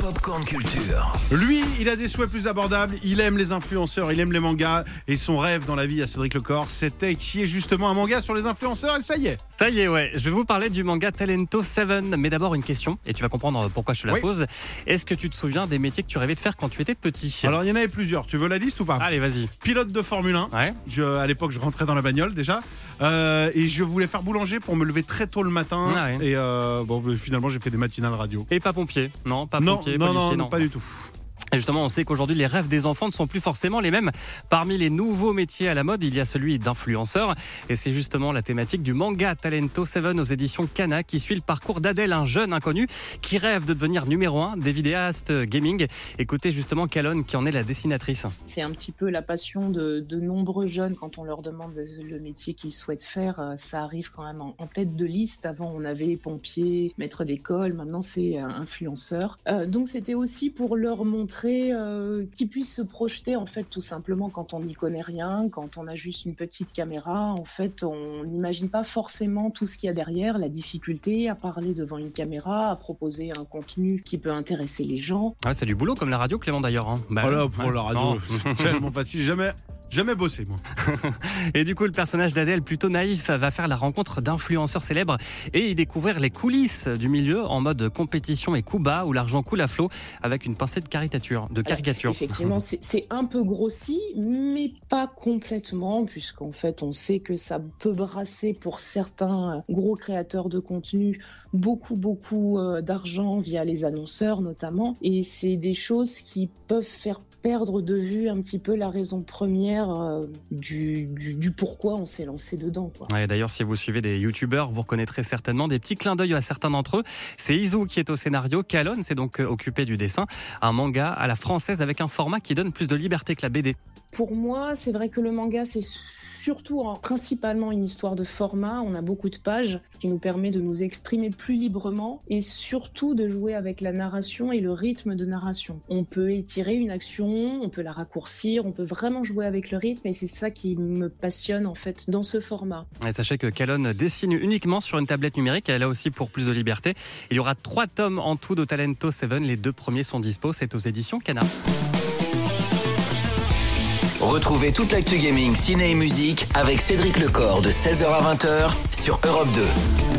Popcorn Culture. Lui, il a des souhaits plus abordables, il aime les influenceurs, il aime les mangas, et son rêve dans la vie à Cédric Lecor, c'était qu'il y ait justement un manga sur les influenceurs, et ça y est. Ça y est, ouais. Je vais vous parler du manga Talento 7. Mais d'abord, une question, et tu vas comprendre pourquoi je te la Oui. pose. Est-ce que tu te souviens des métiers que tu rêvais de faire quand tu étais petit? Alors, il y en avait plusieurs, tu veux la liste ou pas? Allez, vas-y. Pilote de Formule 1, Ouais. je, à l'époque, je rentrais dans la bagnole déjà, euh, et je voulais faire boulanger pour me lever très tôt le matin, Ah ouais. et euh, bon, finalement, j'ai fait des matinales radio. Et pas pompier? Non, pas non, pompier, non, policier, non, pas du tout. Et justement, on sait qu'aujourd'hui, les rêves des enfants ne sont plus forcément les mêmes. Parmi les nouveaux métiers à la mode, il y a celui d'influenceur. Et c'est justement la thématique du manga Talento 7 aux éditions Kana qui suit le parcours d'Adèle, un jeune inconnu qui rêve de devenir numéro un des vidéastes gaming. Écoutez justement Calonne qui en est la dessinatrice. C'est un petit peu la passion de, de nombreux jeunes quand on leur demande le métier qu'ils souhaitent faire. euh, Ça arrive quand même en, tête de liste. Avant, on avait pompier, maître d'école. Maintenant, c'est euh, influenceur. Euh, donc, c'était aussi pour leur montrer euh, qu'ils puissent se projeter, en fait, tout simplement quand on n'y connaît rien, quand on a juste une petite caméra. En fait, on n'imagine pas forcément tout ce qu'il y a derrière, la difficulté à parler devant une caméra, à proposer un contenu qui peut intéresser les gens. Ah, c'est du boulot comme la radio, Clément d'ailleurs. hein. Bah, Voilà, ouais. pour la radio, tellement facile, jamais, jamais bossé, moi. Et du coup, le personnage d'Adèle, plutôt naïf, va faire la rencontre d'influenceurs célèbres et y découvrir les coulisses du milieu en mode compétition et coup bas où l'argent coule à flot avec une pincée de caricature. De caricature. Effectivement, c'est un peu grossi, mais pas complètement, puisqu'en fait, on sait que ça peut brasser pour certains gros créateurs de contenu beaucoup, beaucoup euh, d'argent via les annonceurs notamment. Et c'est des choses qui peuvent faire perdre de vue un petit peu la raison première euh, du, pourquoi on s'est lancé dedans. D'ailleurs, si vous suivez des youtubeurs, vous reconnaîtrez certainement des petits clins d'œil à certains d'entre eux. C'est Izu qui est au scénario, Calonne s'est donc euh, occupé du dessin, un manga à la française avec un format qui donne plus de liberté que la BD. Pour moi, c'est vrai que le manga, c'est surtout, principalement une histoire de format. On a beaucoup de pages, ce qui nous permet de nous exprimer plus librement et surtout de jouer avec la narration et le rythme de narration. On peut étirer une action, on peut la raccourcir, on peut vraiment jouer avec le rythme et c'est ça qui me passionne en fait dans ce format. Et sachez que Calonne dessine uniquement sur une tablette numérique, elle a aussi pour plus de liberté. Il y aura trois tomes en tout de Talento 7, les deux premiers sont dispo, c'est aux éditions Cana. Retrouvez toute l'actu gaming, ciné et musique avec Cédric Lecor de 16h à 20h sur Europe 2.